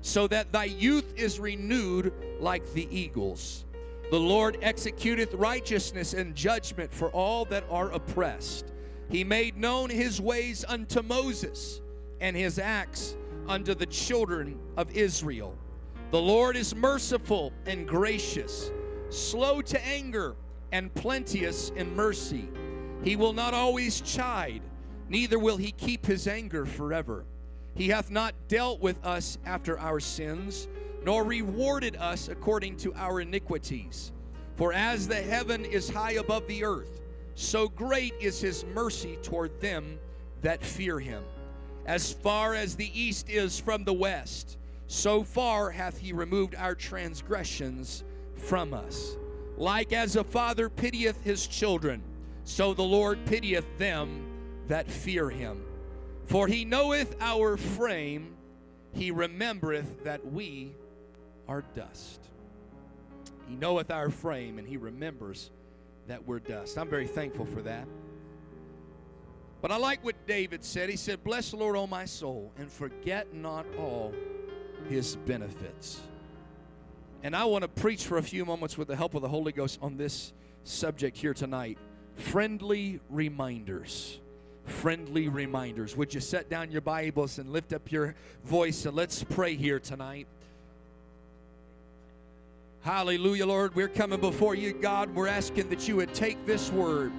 so that thy youth is renewed like the eagles. The Lord executeth righteousness and judgment for all that are oppressed. He made known his ways unto Moses, and his acts unto the children of Israel. The Lord is merciful and gracious, slow to anger, and plenteous in mercy. He will not always chide, neither will he keep his anger forever. He hath not dealt with us after our sins nor rewarded us according to our iniquities. For as the heaven is high above the earth, so great is his mercy toward them that fear him. As far as the east is from the west, so far hath he removed our transgressions from us. Like as a father pitieth his children, so the Lord pitieth them that fear him. For he knoweth our frame, he remembereth that we are dust. He knoweth our frame, and He remembers that we're dust. I'm very thankful for that. But I like what David said. He said, Bless the Lord, O my soul, and forget not all His benefits. And I want to preach for a few moments with the help of the Holy Ghost on this subject here tonight friendly reminders. Friendly reminders. Would you set down your Bibles and lift up your voice and let's pray here tonight? Hallelujah, Lord. We're coming before you, God. We're asking that you would take this word,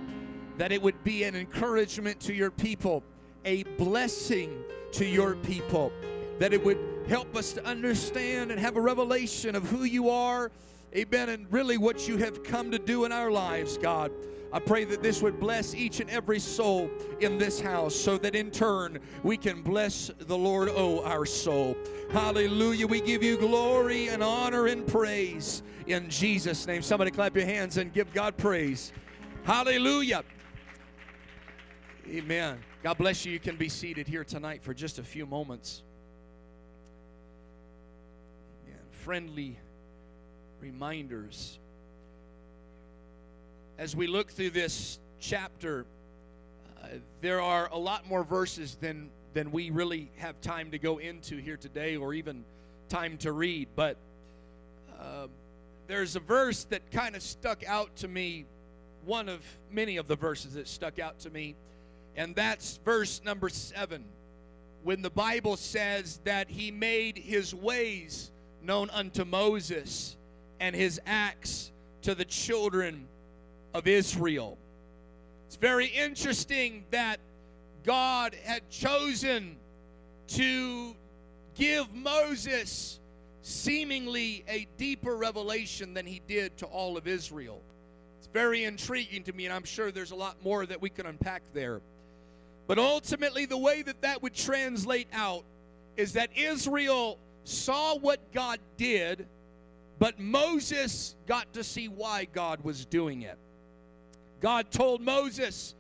that it would be an encouragement to your people, a blessing to your people, that it would help us to understand and have a revelation of who you are, amen, and really what you have come to do in our lives, God. I pray that this would bless each and every soul in this house so that in turn we can bless the Lord, oh, our soul. Hallelujah. We give you glory and honor and praise in Jesus' name. Somebody clap your hands and give God praise. Hallelujah. Amen. God bless you. You can be seated here tonight for just a few moments. Amen. Friendly reminders as we look through this chapter, uh, there are a lot more verses than than we really have time to go into here today, or even time to read. But uh, there's a verse that kind of stuck out to me, one of many of the verses that stuck out to me, and that's verse number seven, when the Bible says that He made His ways known unto Moses and His acts to the children of Israel. It's very interesting that God had chosen to give Moses seemingly a deeper revelation than he did to all of Israel. It's very intriguing to me, and I'm sure there's a lot more that we can unpack there. But ultimately, the way that that would translate out is that Israel saw what God did, but Moses got to see why God was doing it. God told Moses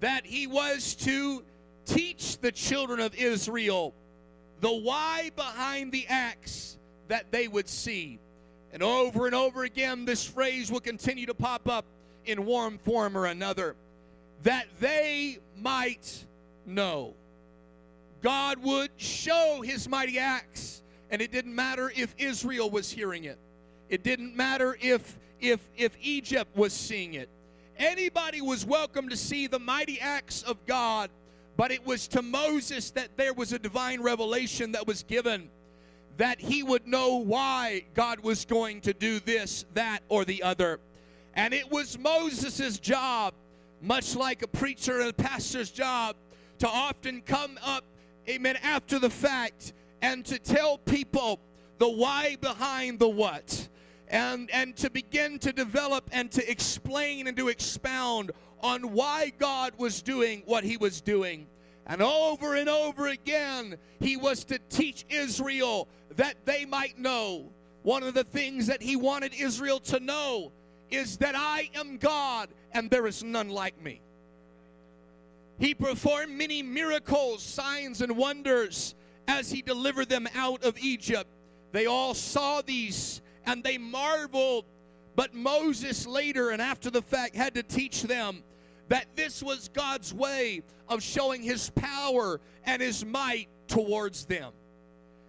that he was to teach the children of Israel the why behind the acts that they would see. And over and over again, this phrase will continue to pop up in one form or another that they might know. God would show his mighty acts, and it didn't matter if Israel was hearing it. It didn't matter if if if Egypt was seeing it. Anybody was welcome to see the mighty acts of God, but it was to Moses that there was a divine revelation that was given that he would know why God was going to do this, that, or the other. And it was Moses' job, much like a preacher and a pastor's job, to often come up, amen, after the fact and to tell people the why behind the what and, and to begin to develop and to explain and to expound on why God was doing what he was doing. And over and over again, he was to teach Israel that they might know one of the things that he wanted Israel to know is that I am God and there is none like me. He performed many miracles, signs, and wonders as he delivered them out of Egypt. They all saw these and they marveled. But Moses later and after the fact had to teach them that this was God's way of showing his power and his might towards them.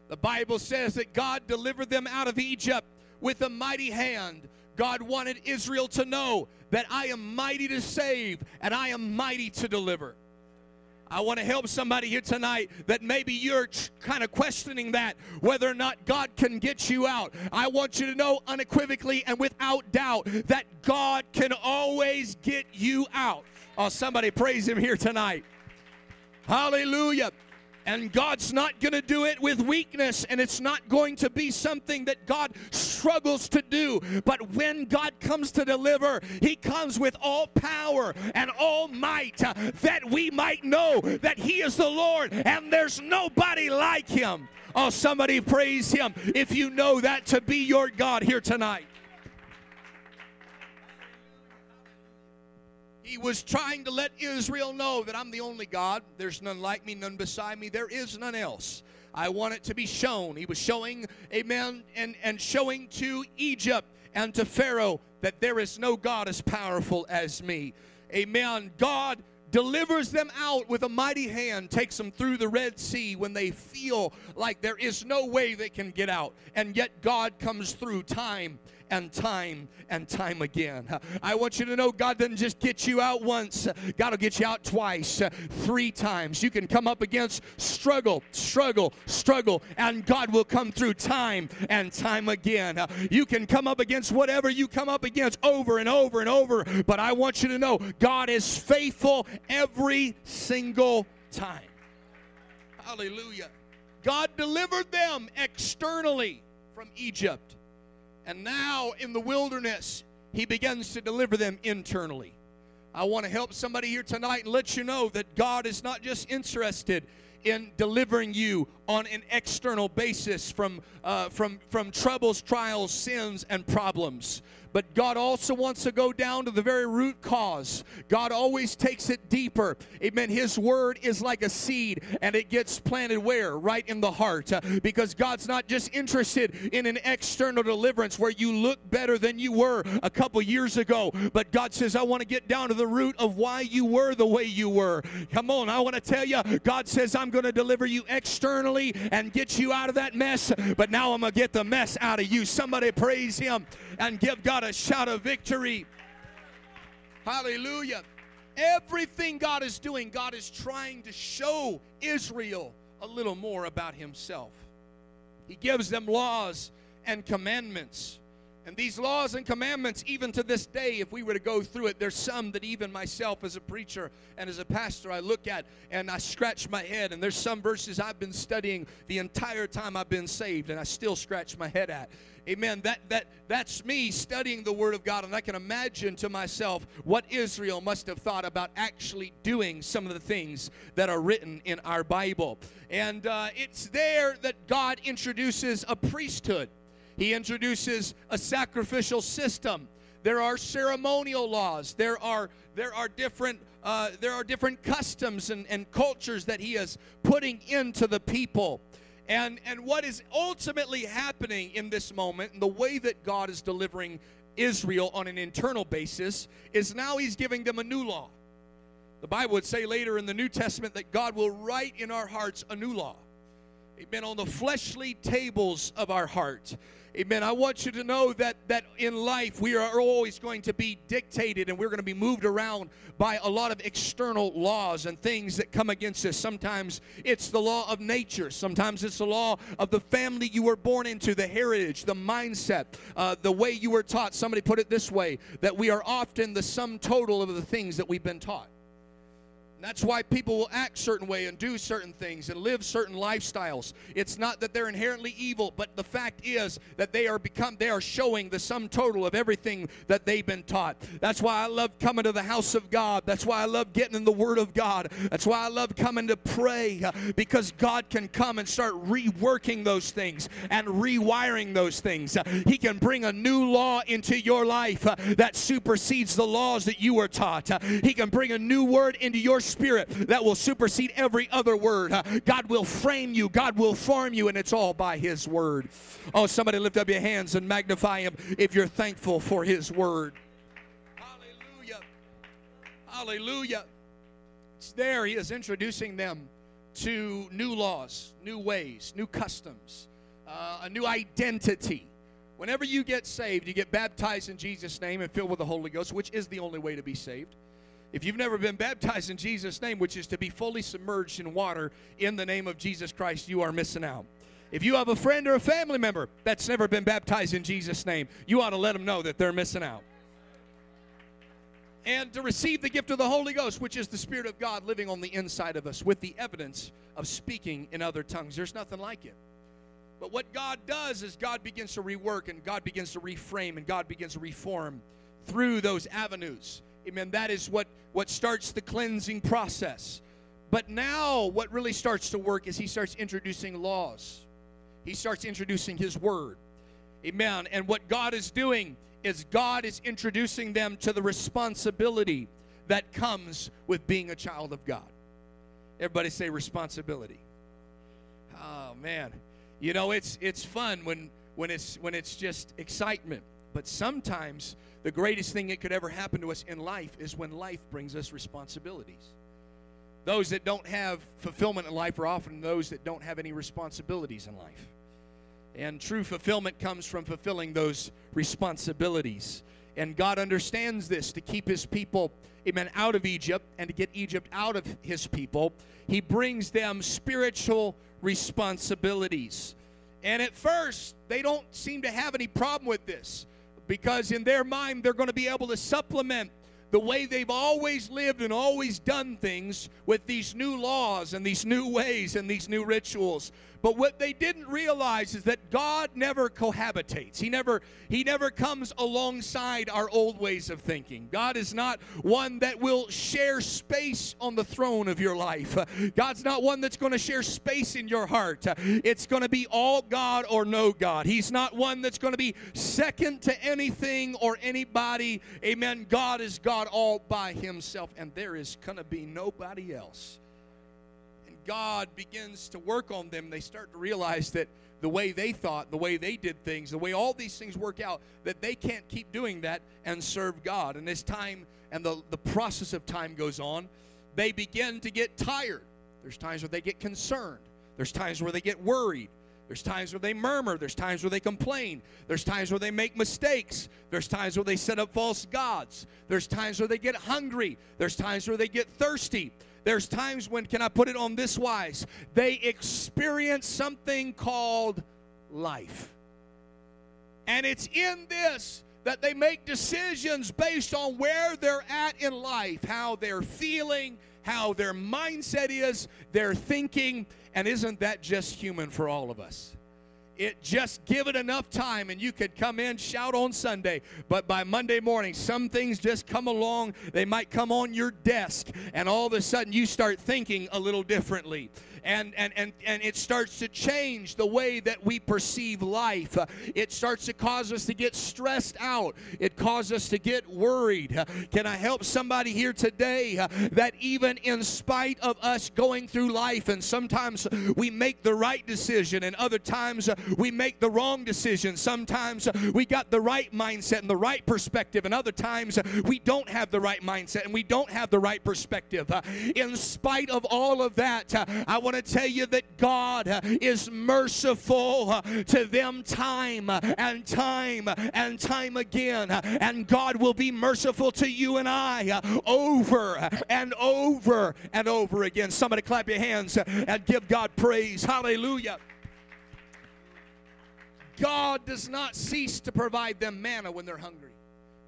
The Bible says that God delivered them out of Egypt with a mighty hand. God wanted Israel to know that I am mighty to save and I am mighty to deliver. I want to help somebody here tonight that maybe you're kind of questioning that, whether or not God can get you out. I want you to know unequivocally and without doubt that God can always get you out. Oh, somebody praise Him here tonight. Hallelujah. And God's not going to do it with weakness, and it's not going to be something that God struggles to do. But when God comes to deliver, He comes with all power and all might uh, that we might know that He is the Lord and there's nobody like Him. Oh, somebody praise Him if you know that to be your God here tonight. He was trying to let Israel know that I'm the only God. There's none like me, none beside me. There is none else. I want it to be shown. He was showing, amen, and, and showing to Egypt and to Pharaoh that there is no God as powerful as me. Amen. God delivers them out with a mighty hand, takes them through the Red Sea when they feel like there is no way they can get out. And yet God comes through time and time and time again. I want you to know God doesn't just get you out once, God will get you out twice, three times. You can come up against struggle, struggle, struggle, and God will come through time and time again. You can come up against whatever you come up against over and over and over, but I want you to know God is faithful every single time. Hallelujah. God delivered them externally from Egypt. And now in the wilderness, he begins to deliver them internally. I want to help somebody here tonight and let you know that God is not just interested in delivering you on an external basis from, uh, from, from troubles, trials, sins, and problems but God also wants to go down to the very root cause. God always takes it deeper. Amen. His word is like a seed and it gets planted where? Right in the heart. Uh, because God's not just interested in an external deliverance where you look better than you were a couple years ago, but God says, I want to get down to the root of why you were the way you were. Come on, I want to tell you, God says, I'm going to deliver you externally and get you out of that mess, but now I'm going to get the mess out of you. Somebody praise Him and give God a shout of victory. Hallelujah. Everything God is doing, God is trying to show Israel a little more about Himself. He gives them laws and commandments. And these laws and commandments, even to this day, if we were to go through it, there's some that even myself as a preacher and as a pastor, I look at and I scratch my head. And there's some verses I've been studying the entire time I've been saved, and I still scratch my head at. Amen. That that that's me studying the Word of God, and I can imagine to myself what Israel must have thought about actually doing some of the things that are written in our Bible. And uh, it's there that God introduces a priesthood. He introduces a sacrificial system. There are ceremonial laws. There are there are different uh, there are different customs and, and cultures that he is putting into the people. And, and what is ultimately happening in this moment, and the way that God is delivering Israel on an internal basis, is now He's giving them a new law. The Bible would say later in the New Testament that God will write in our hearts a new law. Amen. On the fleshly tables of our heart. Amen. I want you to know that that in life we are always going to be dictated and we're going to be moved around by a lot of external laws and things that come against us. Sometimes it's the law of nature. Sometimes it's the law of the family you were born into, the heritage, the mindset, uh, the way you were taught. Somebody put it this way: that we are often the sum total of the things that we've been taught. That's why people will act certain way and do certain things and live certain lifestyles. It's not that they're inherently evil, but the fact is that they are become they are showing the sum total of everything that they've been taught. That's why I love coming to the house of God. That's why I love getting in the word of God. That's why I love coming to pray because God can come and start reworking those things and rewiring those things. He can bring a new law into your life that supersedes the laws that you were taught. He can bring a new word into your spirit that will supersede every other word. God will frame you, God will form you, and it's all by His word. Oh, somebody lift up your hands and magnify Him if you're thankful for His word. Hallelujah. Hallelujah. It's there. He is introducing them to new laws, new ways, new customs, uh, a new identity. Whenever you get saved, you get baptized in Jesus' name and filled with the Holy Ghost, which is the only way to be saved. If you've never been baptized in Jesus' name, which is to be fully submerged in water in the name of Jesus Christ, you are missing out. If you have a friend or a family member that's never been baptized in Jesus' name, you ought to let them know that they're missing out. And to receive the gift of the Holy Ghost, which is the Spirit of God living on the inside of us with the evidence of speaking in other tongues. There's nothing like it. But what God does is God begins to rework and God begins to reframe and God begins to reform through those avenues. Amen. That is what, what starts the cleansing process. But now, what really starts to work is he starts introducing laws. He starts introducing his word. Amen. And what God is doing is God is introducing them to the responsibility that comes with being a child of God. Everybody say responsibility. Oh man. You know, it's it's fun when when it's when it's just excitement. But sometimes the greatest thing that could ever happen to us in life is when life brings us responsibilities. Those that don't have fulfillment in life are often those that don't have any responsibilities in life. And true fulfillment comes from fulfilling those responsibilities. And God understands this to keep his people, amen, out of Egypt and to get Egypt out of his people. He brings them spiritual responsibilities. And at first, they don't seem to have any problem with this because in their mind they're going to be able to supplement the way they've always lived and always done things with these new laws and these new ways and these new rituals. But what they didn't realize is that God never cohabitates. He never he never comes alongside our old ways of thinking. God is not one that will share space on the throne of your life. God's not one that's going to share space in your heart. It's going to be all God or no God. He's not one that's going to be second to anything or anybody. Amen. God is God all by himself and there is going to be nobody else. And God begins to work on them, they start to realize that the way they thought, the way they did things, the way all these things work out, that they can't keep doing that and serve God. And as time and the, the process of time goes on, they begin to get tired. There's times where they get concerned, there's times where they get worried. There's times where they murmur. There's times where they complain. There's times where they make mistakes. There's times where they set up false gods. There's times where they get hungry. There's times where they get thirsty. There's times when, can I put it on this wise? They experience something called life. And it's in this that they make decisions based on where they're at in life, how they're feeling, how their mindset is, their thinking. And isn't that just human for all of us? it just give it enough time and you could come in shout on sunday but by monday morning some things just come along they might come on your desk and all of a sudden you start thinking a little differently and, and, and, and it starts to change the way that we perceive life. It starts to cause us to get stressed out. It causes us to get worried. Can I help somebody here today that even in spite of us going through life, and sometimes we make the right decision, and other times we make the wrong decision. Sometimes we got the right mindset and the right perspective, and other times we don't have the right mindset and we don't have the right perspective. In spite of all of that, I want want to tell you that God uh, is merciful uh, to them time uh, and time and time again. And God will be merciful to you and I over and over and over again. Somebody clap your hands and give God praise. Hallelujah. God does not cease to provide them manna when they're hungry.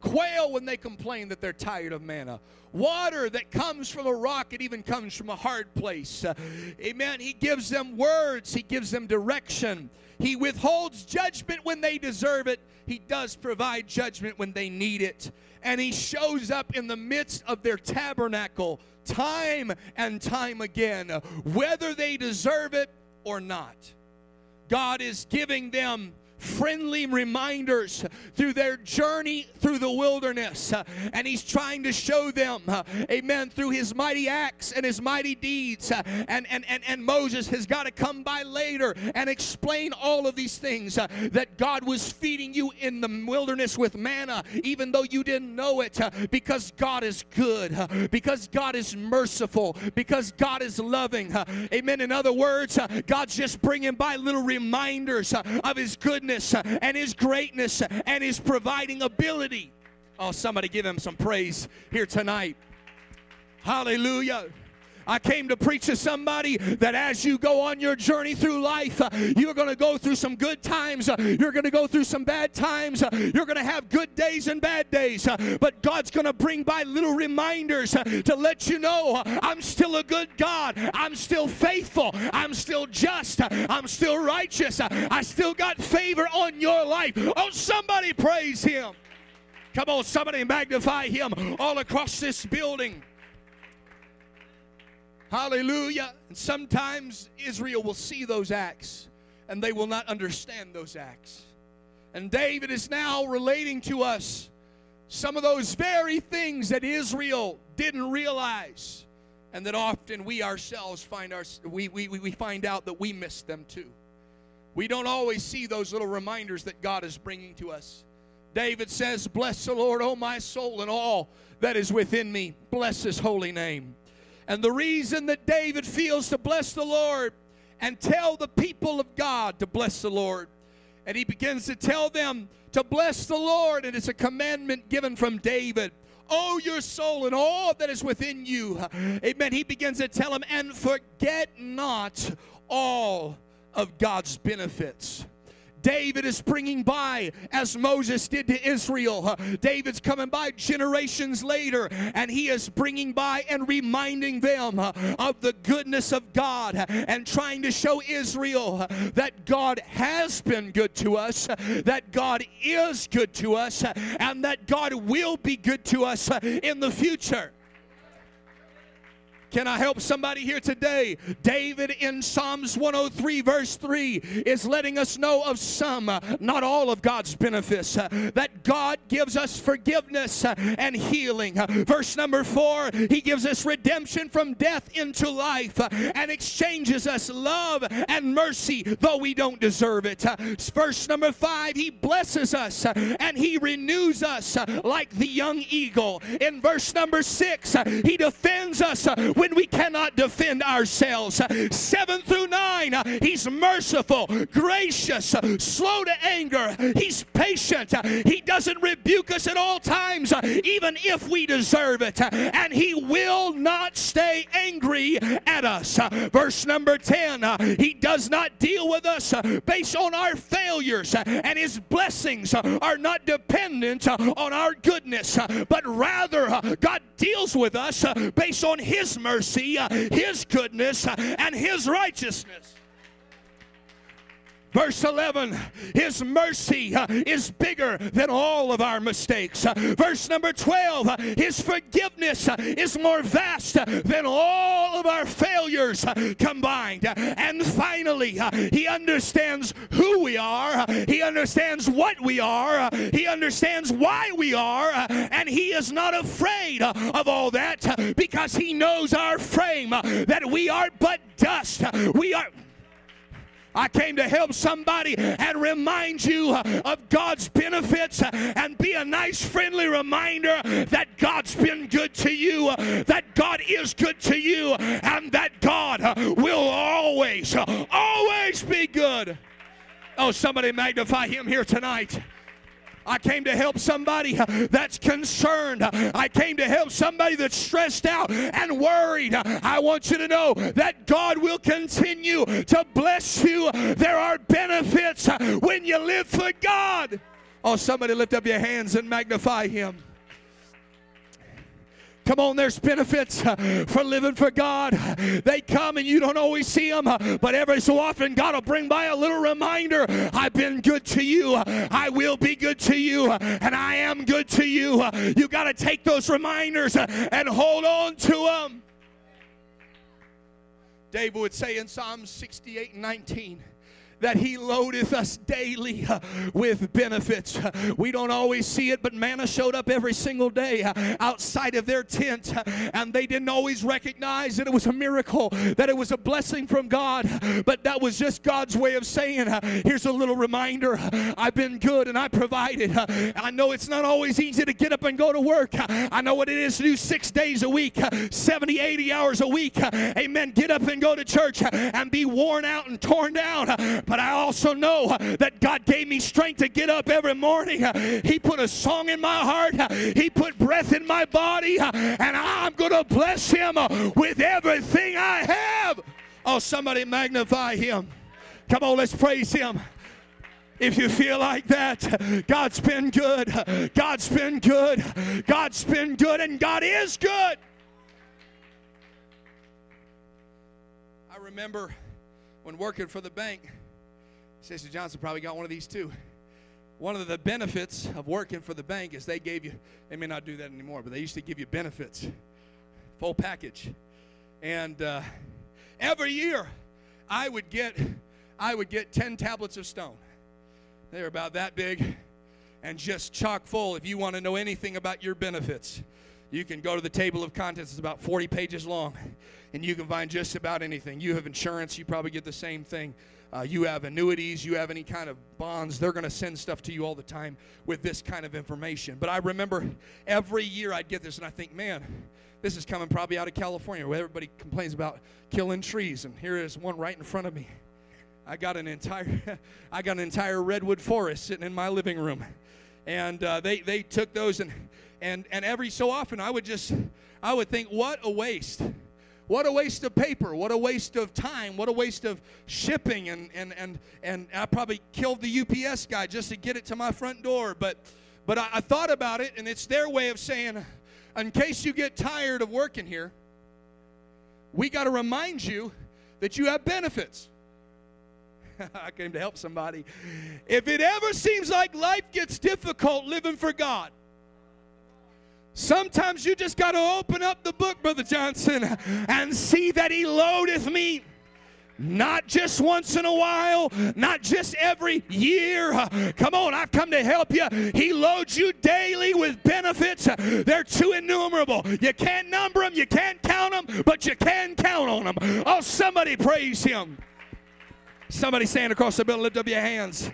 Quail when they complain that they're tired of manna. Water that comes from a rock, it even comes from a hard place. Uh, amen. He gives them words, He gives them direction. He withholds judgment when they deserve it. He does provide judgment when they need it. And He shows up in the midst of their tabernacle time and time again, whether they deserve it or not. God is giving them friendly reminders through their journey through the wilderness. And he's trying to show them, amen, through his mighty acts and his mighty deeds. And, and, and, and Moses has got to come by later and explain all of these things that God was feeding you in the wilderness with manna, even though you didn't know it, because God is good, because God is merciful, because God is loving. Amen. In other words, God's just bringing by little reminders of his goodness goodness uh, and His greatness uh, and His providing ability. Oh, somebody give Him some praise here tonight. Hallelujah. I came to preach to somebody that as you go on your journey through life, uh, you're going to go through some good times. Uh, you're going to go through some bad times. Uh, you're going to have good days and bad days. But God's going to bring by little reminders to let you know I'm still a good God. I'm still faithful. I'm still just. I'm still righteous. I still got favor on your life. Oh, somebody praise Him. Come on, somebody magnify Him all across this building. Hallelujah. And sometimes Israel will see those acts and they will not understand those acts. And David is now relating to us some of those very things that Israel didn't realize and that often we ourselves find our, we, we, we find out that we miss them too. We don't always see those little reminders that God is bringing to us. David says, Bless the Lord, O my soul, and all that is within me. Bless his holy name. And the reason that David feels to bless the Lord and tell the people of God to bless the Lord. And he begins to tell them to bless the Lord, and it's a commandment given from David. Oh, your soul and all that is within you. Amen. He begins to tell them, and forget not all of God's benefits. David is bringing by as Moses did to Israel. David's coming by generations later and he is bringing by and reminding them of the goodness of God and trying to show Israel that God has been good to us, that God is good to us, and that God will be good to us in the future. Can I help somebody here today? David in Psalms 103, verse 3, is letting us know of some, not all of God's benefits, that God gives us forgiveness and healing. Verse number 4, He gives us redemption from death into life and exchanges us love and mercy, though we don't deserve it. Verse number 5, He blesses us and He renews us like the young eagle. In verse number 6, He defends us when we cannot defend ourselves. Seven through nine, He's merciful, gracious, slow to anger. He's patient. He doesn't rebuke us at all times, even if we deserve it. And He will not stay angry at us. Verse number 10, He does not deal with us based on our failures, and His blessings are not dependent on our goodness, but rather God deals with us based on His mercy uh, His goodness, uh, and His righteousness. Verse 11, His mercy uh, is bigger than all of our mistakes. Uh, verse number 12, uh, His forgiveness uh, is more vast uh, than all of our failures uh, combined. And finally, He understands who we are, He understands what we are, He understands why we are, and He is not afraid of all that because He knows our frame, that we are but dust. We are. I came to help somebody and remind you uh, of God's benefits uh, and be a nice, friendly reminder that God's been good to you, uh, that God is good to you, and that God will always, always be good. Oh, somebody magnify Him here tonight. I came to help somebody uh, that's concerned. I came to help somebody that's stressed out and worried. I want you to know that God will continue to bless you. There are benefits uh, when you live for God. Oh, somebody lift up your hands and magnify him. Come on, there's benefits uh, for living for God. They come and you don't always see them, uh, but every so often God will bring by a little reminder I've been good to you, I will be good to you, uh, and I am good to you. You got to take those reminders and hold on to them. David would say in Psalm 68 and 19, that He loadeth us daily uh, with benefits. We don't always see it, but manna showed up every single day uh, outside of their tent, uh, and they didn't always recognize that it was a miracle, that it was a blessing from God, but that was just God's way of saying, uh, Here's a little reminder I've been good and I provided. Uh, I know it's not always easy to get up and go to work. Uh, I know what it is to do six days a week, 70, 80 hours a week. Amen. Get up and go to church and be worn out and torn down. But I also know that God gave me strength to get up every morning. He put a song in my heart, He put breath in my body, and I'm going to bless Him with everything I have. Oh, somebody magnify Him. Come on, let's praise Him. If you feel like that, God's been good. God's been good. God's been good, and God is good. I remember when working for the bank, Sister Johnson probably got one of these too. One of the benefits of working for the bank is they gave you, they may not do that anymore, but they used to give you benefits, full package. And uh, every year I would get, I would get 10 tablets of stone. They're about that big and just chock full if you want to know anything about your benefits. You can go to the table of contents, it's about 40 pages long, and you can find just about anything. You have insurance, you probably get the same thing uh, you have annuities, you have any kind of bonds, they're going to send stuff to you all the time with this kind of information. But I remember every year I'd get this and I think, man, this is coming probably out of California where everybody complains about killing trees. And here is one right in front of me. I got an entire, I got an entire redwood forest sitting in my living room. And uh, they, they took those and, and, and every so often I would just, I would think, what a waste what a waste of paper. What a waste of time. What a waste of shipping. And, and, and, and I probably killed the UPS guy just to get it to my front door. But, but I, I thought about it, and it's their way of saying, in case you get tired of working here, we got to remind you that you have benefits. I came to help somebody. If it ever seems like life gets difficult living for God, Sometimes you just got to open up the book, Brother Johnson, and see that He loadeth me. Not just once in a while, not just every year. Come on, I've come to help you. He loads you daily with benefits. They're too innumerable. You can't number them, you can't count them, but you can count on them. Oh, somebody praise Him. Somebody stand across the building, lift up your hands.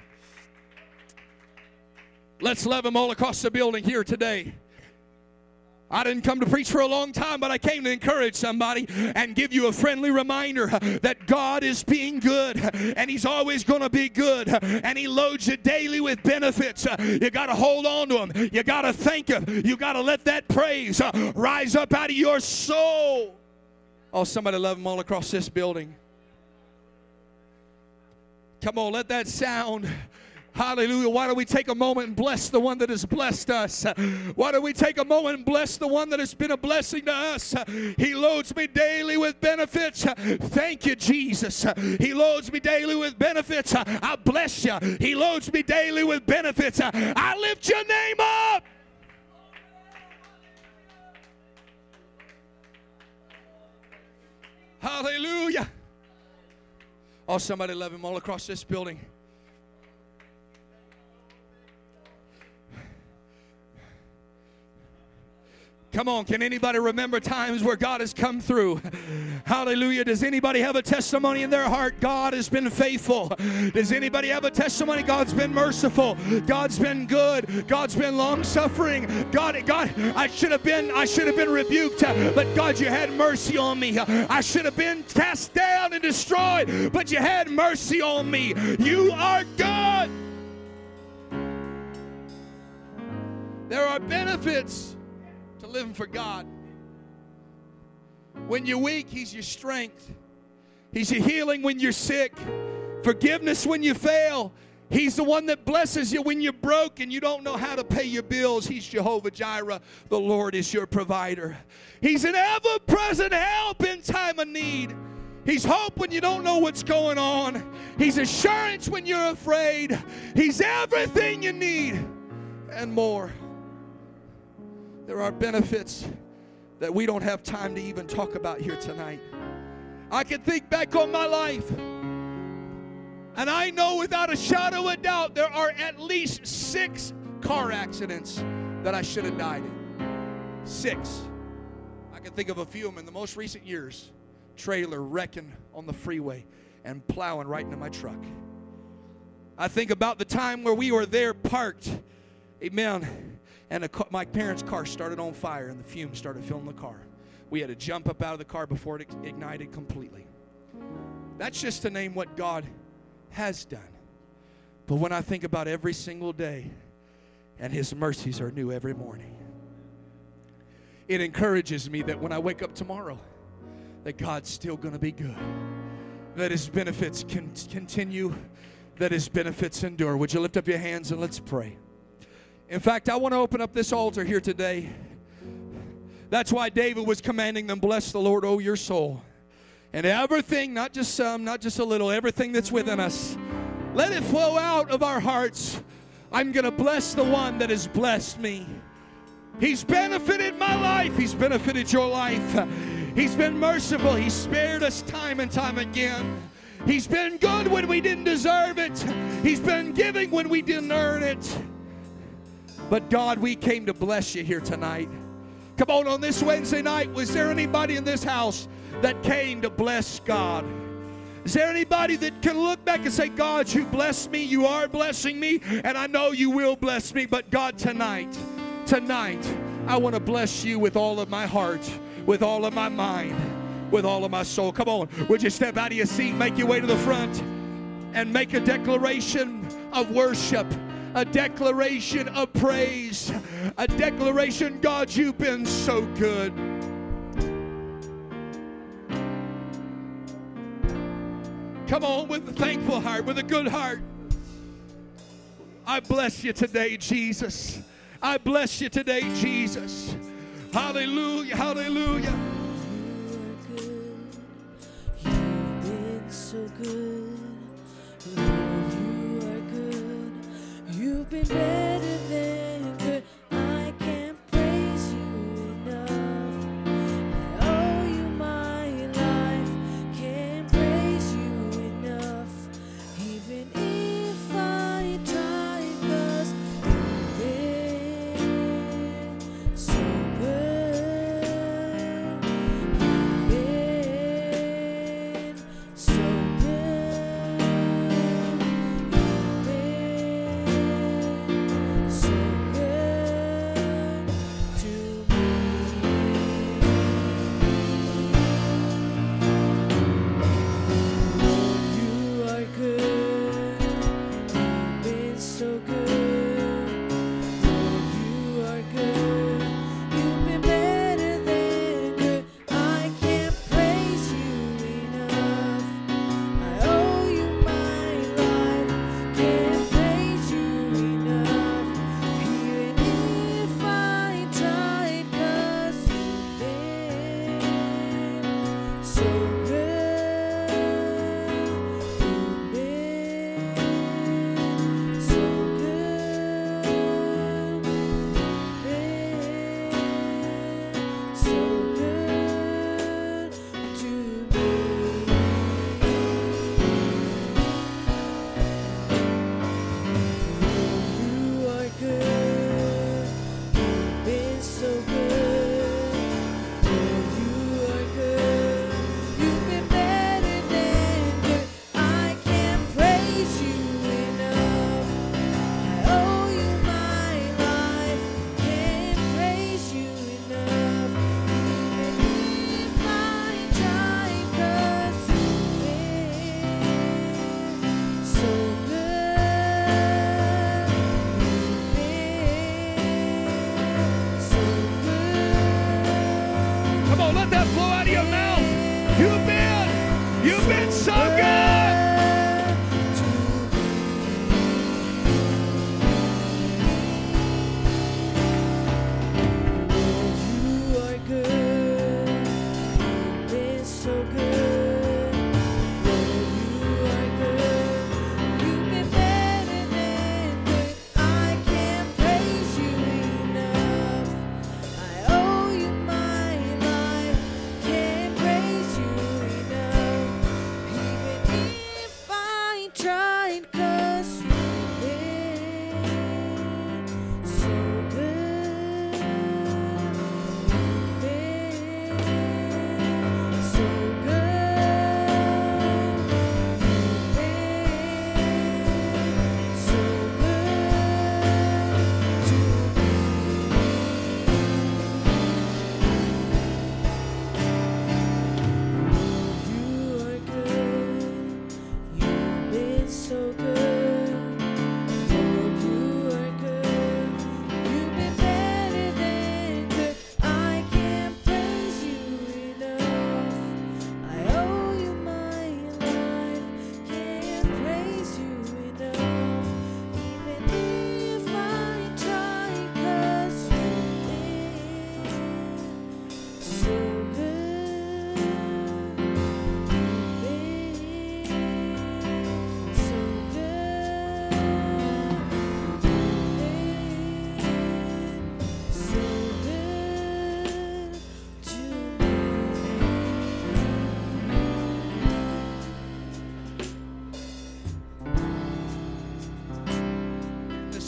Let's love Him all across the building here today. I didn't come to preach for a long time, but I came to encourage somebody and give you a friendly reminder that God is being good and He's always going to be good and He loads you daily with benefits. You got to hold on to Him. You got to thank Him. You got to let that praise uh, rise up out of your soul. Oh, somebody love Him all across this building. Come on, let that sound Hallelujah. Why don't we take a moment and bless the one that has blessed us? Why don't we take a moment and bless the one that has been a blessing to us? He loads me daily with benefits. Thank you, Jesus. He loads me daily with benefits. I bless you. He loads me daily with benefits. I lift your name up. Hallelujah. Oh, somebody love him all across this building. Come on, can anybody remember times where God has come through? Hallelujah. Does anybody have a testimony in their heart? God has been faithful. Does anybody have a testimony? God's been merciful. God's been good. God's been long suffering. God, God, I should have been, I should have been rebuked, but God, you had mercy on me. I should have been cast down and destroyed, but you had mercy on me. You are God. There are benefits living for God. When you're weak, He's your strength. He's your healing when you're sick, forgiveness when you fail, He's the one that blesses you when you're broke and you don't know how to pay your bills. He's Jehovah Jireh. The Lord is your provider. He's an ever present help in time of need. He's hope when you don't know what's going on. He's assurance when you're afraid. He's everything you need and more. There are benefits that we don't have time to even talk about here tonight. I can think back on my life. And I know without a shadow of doubt there are at least six car accidents that I should have died in. Six. I can think of a few of them in the most recent years. Trailer wrecking on the freeway and plowing right into my truck. I think about the time where we were there parked, amen, and car, my parents' car started on fire and the fumes started filling the car. We had to jump up out of the car before it ignited completely. That's just to name what God has done. But when I think about every single day, and His mercies are new every morning, it encourages me that when I wake up tomorrow, that God's still going to be good, that His benefits can continue, that His benefits endure. Would you lift up your hands and let's pray? In fact, I want to open up this altar here today. That's why David was commanding them, Bless the Lord, O your soul and everything, not just some, not just a little, everything that's within us, let it flow out of our hearts. I'm going to bless the one that has blessed me. He's benefited my life, He's benefited your life. He's been merciful, He's spared us time and time again. He's been good when we didn't deserve it, He's been giving when we didn't earn it. But God, we came to bless you here tonight. Come on, on this Wednesday night, was there anybody in this house that came to bless God? Is there anybody that can look back and say, God, you blessed me, you are blessing me, and I know you will bless me, but God, tonight, tonight, I want to bless you with all of my heart, with all of my mind, with all of my soul. Come on, would you step out of your seat, make your way to the front, and make a declaration of worship? A declaration of praise, a declaration, God, you've been so good. Come on with a thankful heart, with a good heart. I bless you today, Jesus. I bless you today, Jesus. Hallelujah, hallelujah. Been so good. Been better than good. I can't praise you enough. I owe you my life. Can't praise you enough. Even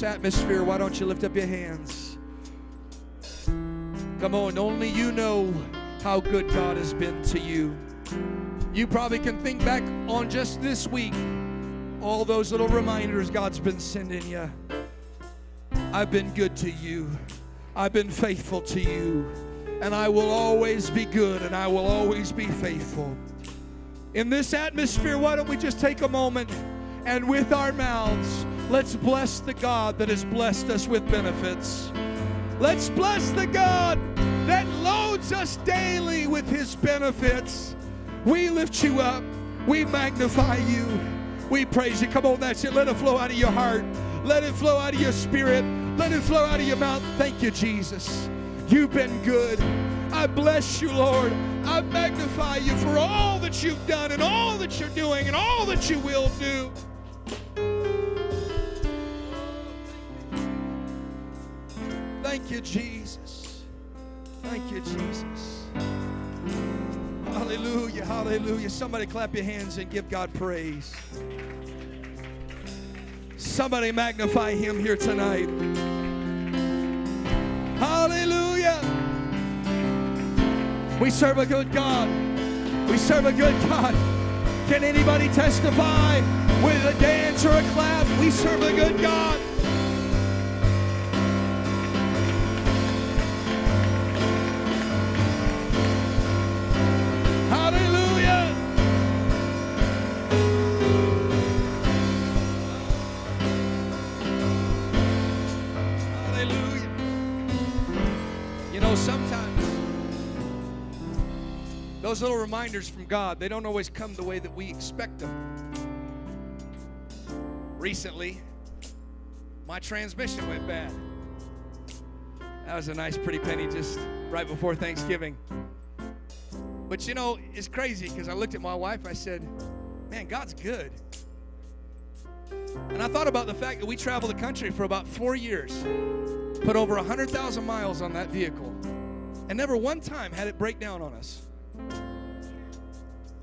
atmosphere, why don't you lift up your hands? Come on, only you know how good God has been to you. You probably can think back on just this week, all those little reminders God's been sending you. I've been good to you. I've been faithful to you. And I will always be good and I will always be faithful. In this atmosphere, why don't we just take a moment and with our mouths, let's bless the God that has blessed us with benefits. Let's bless the God that loads us daily with his benefits. We lift you up. We magnify you. We praise you. Come on, that's it. Let it flow out of your heart. Let it flow out of your spirit. Let it flow out of your mouth. Thank you, Jesus. You've been good. I bless you, Lord. I magnify you for all that you've done and all that you're doing and all that you will do. You, Jesus. Thank you, Jesus. Hallelujah, hallelujah. Somebody clap your hands and give God praise. Somebody magnify him here tonight. Hallelujah. We serve a good God. We serve a good God. Can anybody testify with a dance or a clap? We serve a good God. Those little reminders from God, they don't always come the way that we expect them. Recently, my transmission went bad. That was a nice, pretty penny just right before Thanksgiving. But you know, it's crazy because I looked at my wife, I said, Man, God's good. And I thought about the fact that we traveled the country for about four years, put over 100,000 miles on that vehicle, and never one time had it break down on us.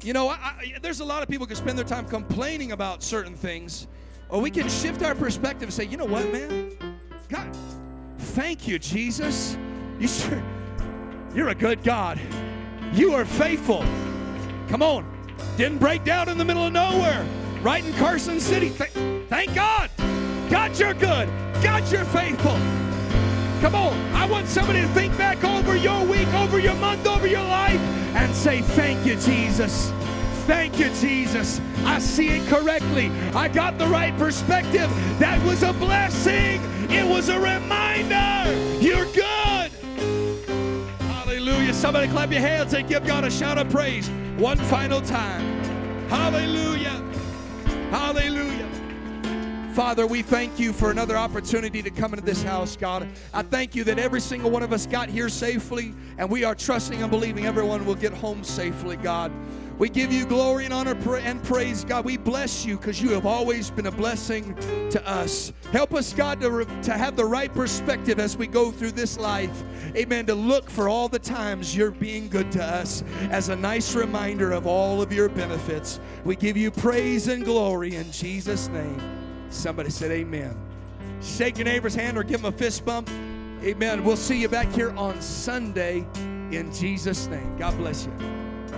You know, I, there's a lot of people who can spend their time complaining about certain things, or we can shift our perspective and say, you know what, man? God, thank you, Jesus. You sure, you're a good God. You are faithful. Come on. Didn't break down in the middle of nowhere. Right in Carson City. Th- thank God. God, you're good. God, you're faithful. Come on. I want somebody to think back over your week, over your month, over your life, and say, Thank you, Jesus. Thank you, Jesus. I see it correctly. I got the right perspective. That was a blessing. It was a reminder. You're good. Hallelujah. Somebody clap your hands and give God a shout of praise one final time. Hallelujah. Hallelujah. Father, we thank you for another opportunity to come into this house, God. I thank you that every single one of us got here safely, and we are trusting and believing everyone will get home safely, God. We give you glory and honor and praise, God. We bless you because you have always been a blessing to us. Help us, God, to, re- to have the right perspective as we go through this life. Amen. To look for all the times you're being good to us as a nice reminder of all of your benefits. We give you praise and glory in Jesus' name. Somebody said, Amen. Shake your neighbor's hand or give him a fist bump. Amen. We'll see you back here on Sunday in Jesus' name. God bless you.